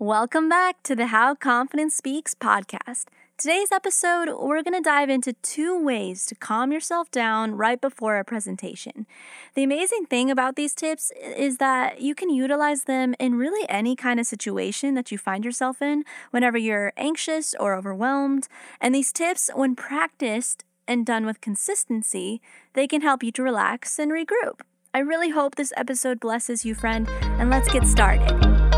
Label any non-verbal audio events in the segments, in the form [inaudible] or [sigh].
Welcome back to the How Confidence Speaks podcast. Today's episode, we're going to dive into two ways to calm yourself down right before a presentation. The amazing thing about these tips is that you can utilize them in really any kind of situation that you find yourself in whenever you're anxious or overwhelmed. And these tips, when practiced and done with consistency, they can help you to relax and regroup. I really hope this episode blesses you, friend, and let's get started.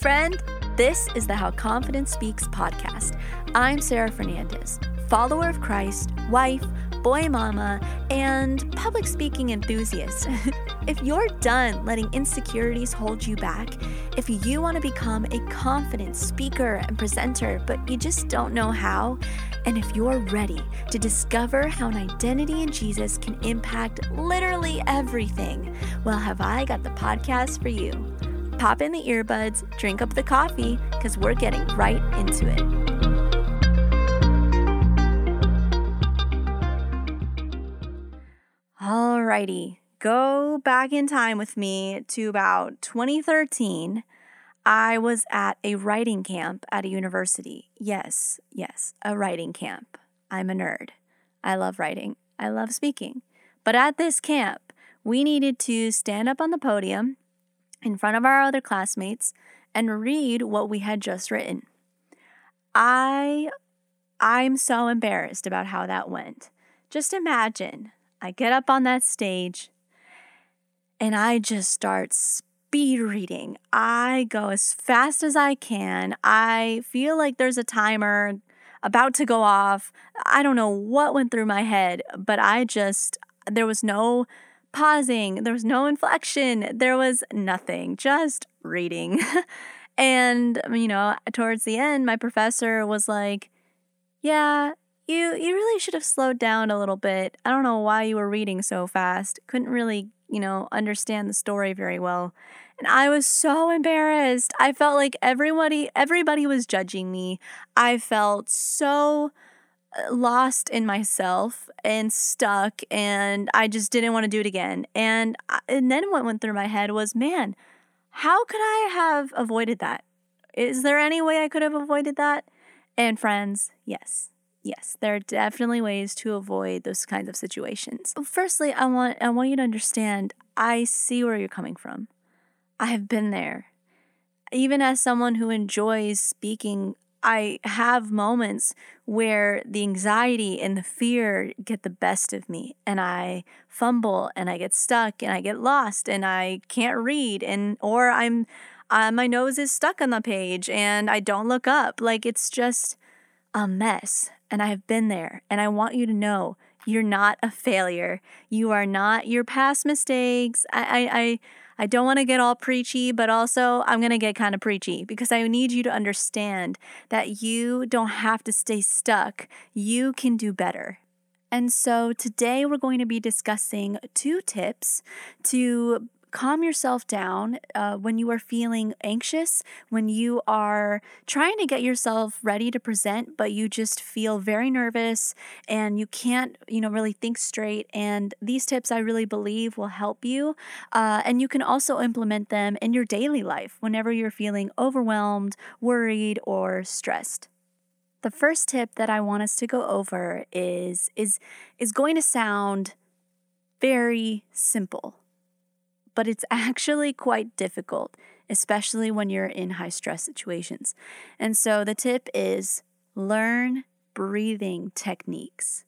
Friend. This is the How Confidence Speaks podcast. I'm Sarah Fernandez, follower of Christ, wife, boy mama, and public speaking enthusiast. [laughs] if you're done letting insecurities hold you back, if you want to become a confident speaker and presenter, but you just don't know how, and if you're ready to discover how an identity in Jesus can impact literally everything, well, have I got the podcast for you pop in the earbuds, drink up the coffee, because we're getting right into it. Alrighty, go back in time with me to about 2013. I was at a writing camp at a university. Yes, yes, a writing camp. I'm a nerd. I love writing. I love speaking. But at this camp, we needed to stand up on the podium in front of our other classmates and read what we had just written. I I'm so embarrassed about how that went. Just imagine I get up on that stage and I just start speed reading. I go as fast as I can. I feel like there's a timer about to go off. I don't know what went through my head, but I just, there was no pausing, there was no inflection, there was nothing, just reading. [laughs] and, um, you know, towards the end, my professor was like, Yeah, you, you really should have slowed down a little bit. I don't know why you were reading so fast. Couldn't really, you know, understand the story very well. And I was so embarrassed. I felt like everybody everybody was judging me. I felt so lost in myself and stuck and I just didn't want to do it again. And and then what went through my head was, man, how could I have avoided that? Is there any way I could have avoided that? And friends, yes. Yes, there are definitely ways to avoid those kinds of situations. Firstly, I want I want you to understand I see where you're coming from. I have been there. Even as someone who enjoys speaking I have moments where the anxiety and the fear get the best of me and I fumble and I get stuck and I get lost and I can't read and or I'm uh, my nose is stuck on the page and I don't look up. Like it's just a mess and I have been there and I want you to know you're not a failure. You are not your past mistakes. I I, I I don't want to get all preachy, but also I'm going to get kind of preachy because I need you to understand that you don't have to stay stuck. You can do better. And so today we're going to be discussing two tips to calm yourself down uh, when you are feeling anxious, when you are trying to get yourself ready to present, but you just feel very nervous and you can't, you know, really think straight. And these tips I really believe will help you. Uh, and you can also implement them in your daily life whenever you're feeling overwhelmed, worried, or stressed. The first tip that I want us to go over is is is going to sound very simple but it's actually quite difficult, especially when you're in high stress situations. And so the tip is learn breathing techniques.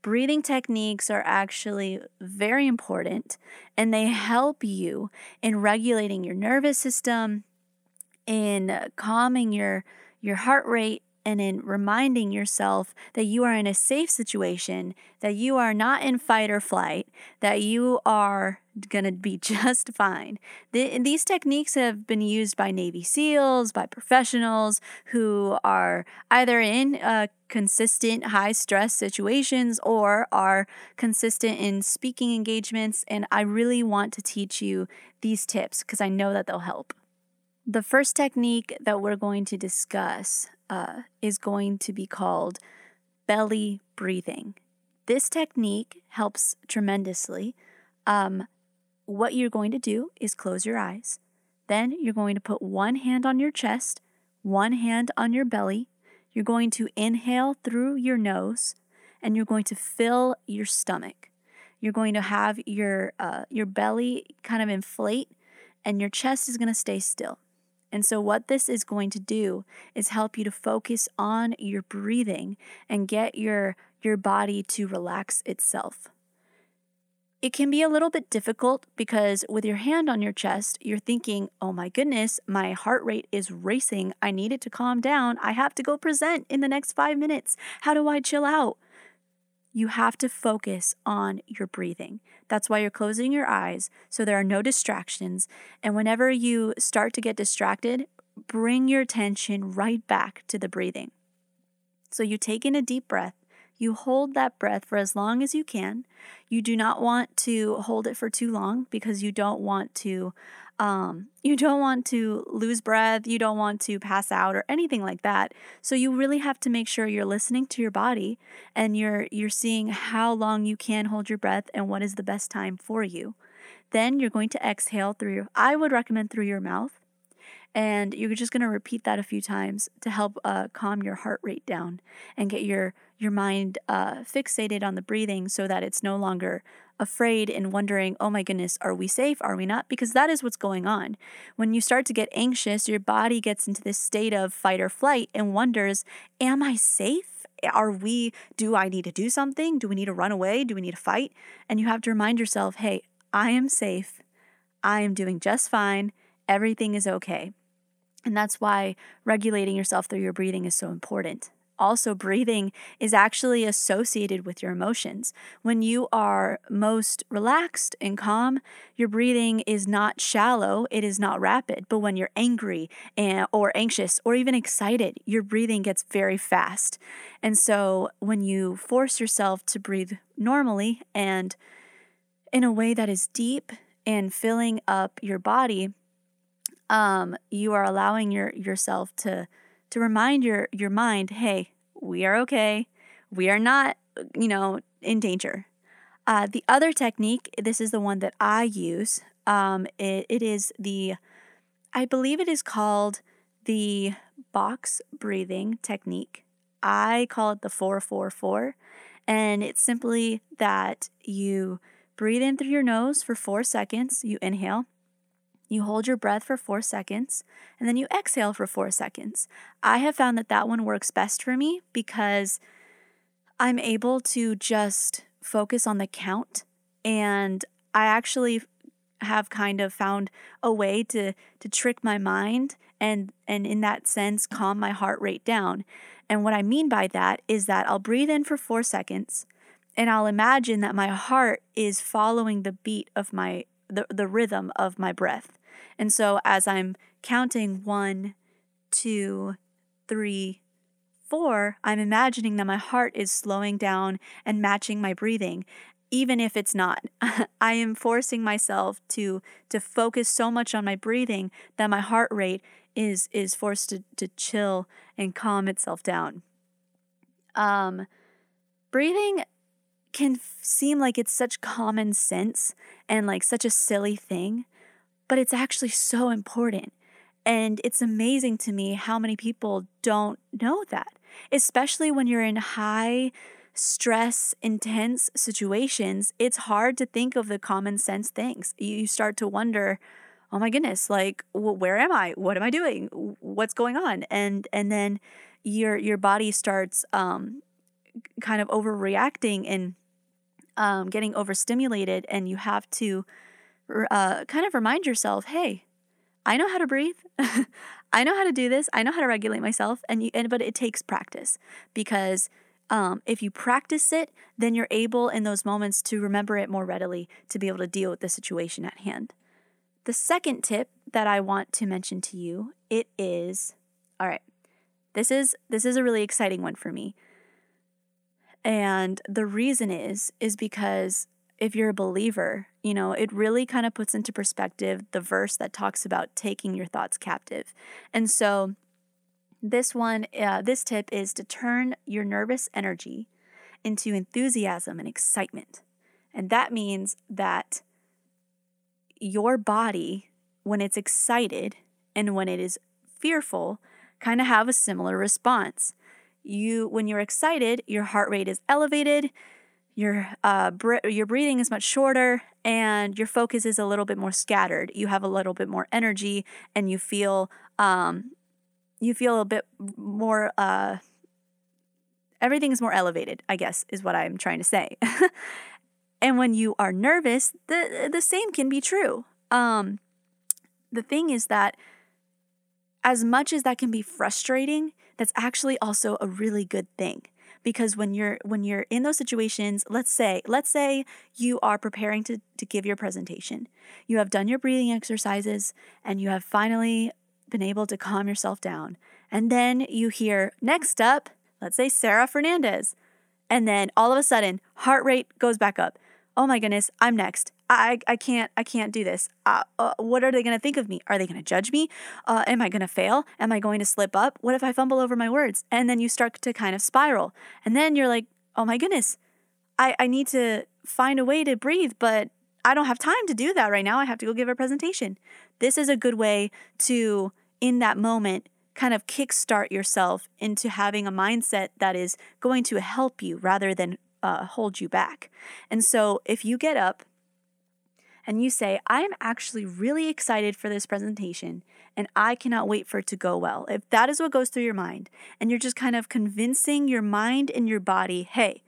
Breathing techniques are actually very important and they help you in regulating your nervous system, in calming your your heart rate and in reminding yourself that you are in a safe situation, that you are not in fight or flight, that you are going to be [laughs] just fine. The, these techniques have been used by Navy SEALs, by professionals who are either in uh, consistent high stress situations or are consistent in speaking engagements. And I really want to teach you these tips because I know that they'll help. The first technique that we're going to discuss uh, is going to be called belly breathing. this technique helps tremendously. Um, what you're going to do is close your eyes. Then you're going to put one hand on your chest, one hand on your belly. You're going to inhale through your nose and you're going to fill your stomach. You're going to have your uh, your belly kind of inflate and your chest is going to stay still. And so, what this is going to do is help you to focus on your breathing and get your, your body to relax itself. It can be a little bit difficult because with your hand on your chest, you're thinking, oh my goodness, my heart rate is racing. I need it to calm down. I have to go present in the next five minutes. How do I chill out? You have to focus on your breathing. That's why you're closing your eyes so there are no distractions. And whenever you start to get distracted, bring your attention right back to the breathing. So you take in a deep breath you hold that breath for as long as you can. You do not want to hold it for too long because you don't want to um, [laughs] you don't want to lose breath, you don't want to pass out or anything like that. So you really have to make sure you're listening to your body and you're you're seeing how long you can hold your breath and what is the best time for you. Then you're going to exhale through I would recommend through your mouth. And you're just going to repeat that a few times to help uh, calm your heart rate down and get your your mind uh, fixated on the breathing so that it's no longer afraid and wondering, oh my goodness, are we safe? Are we not? Because that is what's going on. When you start to get anxious, your body gets into this state of fight or flight and wonders, am I safe? Are we, do I need to do something? Do we need to run away? Do we need to fight? And you have to remind yourself, hey, I am safe. I am doing just fine. Everything is okay. And that's why regulating yourself through your breathing is so important. Also, breathing is actually associated with your emotions. When you are most relaxed and calm, your breathing is not shallow, it is not rapid. But when you're angry and, or anxious or even excited, your breathing gets very fast. And so, when you force yourself to breathe normally and in a way that is deep and filling up your body, um, you are allowing your yourself to to remind your your mind, hey, we are okay. We are not, you know, in danger. Uh, the other technique, this is the one that I use. Um, it, it is the, I believe it is called the box breathing technique. I call it the 444. And it's simply that you breathe in through your nose for four seconds, you inhale, you hold your breath for four seconds, and then you exhale for four seconds. I have found that that one works best for me because I'm able to just focus on the count. And I actually have kind of found a way to to trick my mind and and in that sense calm my heart rate down. And what I mean by that is that I'll breathe in for 4 seconds and I'll imagine that my heart is following the beat of my the, the rhythm of my breath. And so as I'm counting one, two, three, four, I'm imagining that my heart is slowing down and matching my breathing. Even if it's not, [laughs] I am forcing myself to to focus so much on my breathing that my heart rate is is forced to, to chill and calm itself down. Um, breathing can f- seem like it's such common sense and like such a silly thing, but it's actually so important. And it's amazing to me how many people don't know that, especially when you're in high stress, intense situations. It's hard to think of the common sense things. You start to wonder, oh my goodness, like where am I? What am I doing? What's going on? And and then your your body starts um, kind of overreacting and um, getting overstimulated, and you have to uh, kind of remind yourself, hey, I know how to breathe. [laughs] I know how to do this. I know how to regulate myself. And you, and but it takes practice because um, if you practice it, then you're able in those moments to remember it more readily to be able to deal with the situation at hand. The second tip that I want to mention to you, it is all right. This is this is a really exciting one for me. And the reason is is because if you're a believer, you know, it really kind of puts into perspective the verse that talks about taking your thoughts captive. And so, this one, uh, this tip is to turn your nervous energy into enthusiasm and excitement. And that means that your body, when it's excited and when it is fearful, kind of have a similar response. You, when you're excited, your heart rate is elevated, your uh, br- your breathing is much shorter, and your focus is a little bit more scattered. You have a little bit more energy, and you feel um, you feel a bit more. Uh, everything's more elevated. I guess is what I'm trying to say. [laughs] and when you are nervous, the the same can be true. Um, the thing is that as much as that can be frustrating, that's actually also a really good thing. Because when you're when you're in those situations let's say let's say you are preparing to, to give your presentation. You have done your breathing exercises and you have finally been able to calm yourself down. And then you hear next up let's say sarah fernandez. And then all of a sudden heart rate goes back up oh my goodness i'm next I, I can't I can't do this. Uh, uh, what are they going to think of me? Are they going to judge me? Uh, am I going to fail? Am I going to slip up? What if I fumble over my words? And then you start to kind of spiral. And then you're like, oh my goodness, I, I need to find a way to breathe, but I don't have time to do that right now. I have to go give a presentation. This is a good way to, in that moment, kind of kickstart yourself into having a mindset that is going to help you rather than uh, hold you back. And so if you get up and you say, I am actually really excited for this presentation and I cannot wait for it to go well. If that is what goes through your mind and you're just kind of convincing your mind and your body, hey,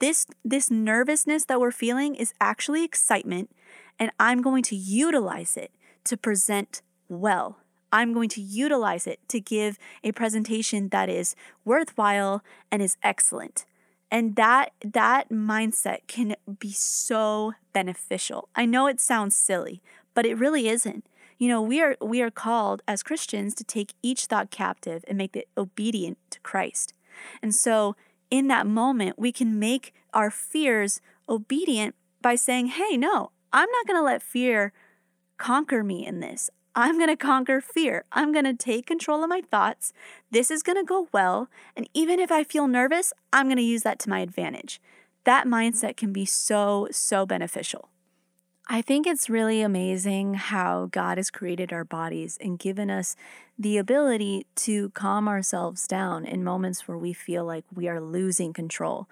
this this nervousness that we're feeling is actually excitement and I'm going to utilize it to present well. I'm going to utilize it to give a presentation that is worthwhile and is excellent. And that that mindset can be so beneficial. I know it sounds silly, but it really isn't. You know, we are we are called as Christians to take each thought captive and make it obedient to Christ. And so in that moment, we can make our fears obedient by saying, "Hey, no, I'm not going to let fear conquer me in this. I'm going to conquer fear. I'm going to take control of my thoughts. This is going to go well. And even if I feel nervous, I'm going to use that to my advantage. That mindset can be so, so beneficial. I think it's really amazing how God has created our bodies and given us the ability to calm ourselves down in moments where we feel like we are losing control.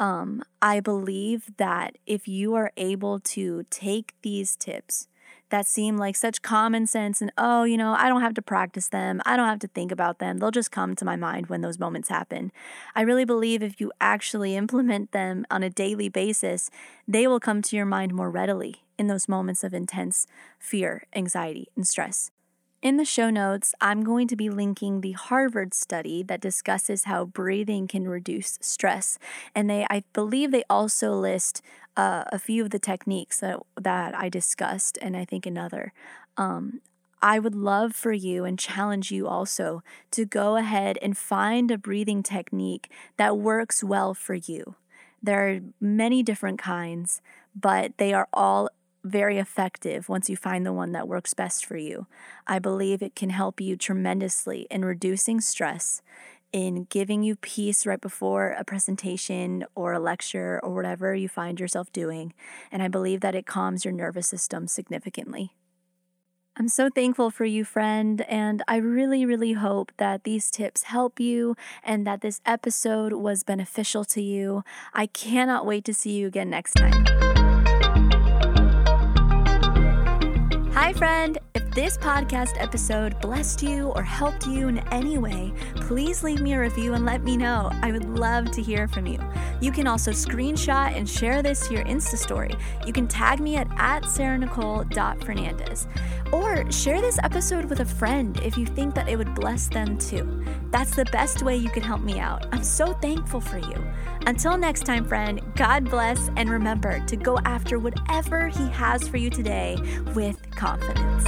Um, I believe that if you are able to take these tips, that seem like such common sense and oh, you know, I don't have to practice them. I don't have to think about them. They'll just come to my mind when those moments happen. I really believe if you actually implement them on a daily basis, they will come to your mind more readily in those moments of intense fear, anxiety, and stress. In the show notes, I'm going to be linking the Harvard study that discusses how breathing can reduce stress. And they, I believe, they also list uh, a few of the techniques that, that I discussed, and I think another. Um, I would love for you and challenge you also to go ahead and find a breathing technique that works well for you. There are many different kinds, but they are all very effective once you find the one that works best for you. I believe it can help you tremendously in reducing stress in giving you peace right before a presentation or a lecture or whatever you find yourself doing. And I believe that it calms your nervous system significantly. I'm so thankful for you, friend, and I really, really hope that these tips help you and that this episode was beneficial to you. I cannot wait to see you again next time. Hi, friend. If this podcast episode blessed you or helped you in any way, please leave me a review and let me know. I would love to hear from you. You can also screenshot and share this to your Insta story. You can tag me at, at sarahnicole.fernandez. Or share this episode with a friend if you think that it would bless them too. That's the best way you can help me out. I'm so thankful for you. Until next time, friend, God bless, and remember to go after whatever He has for you today with confidence.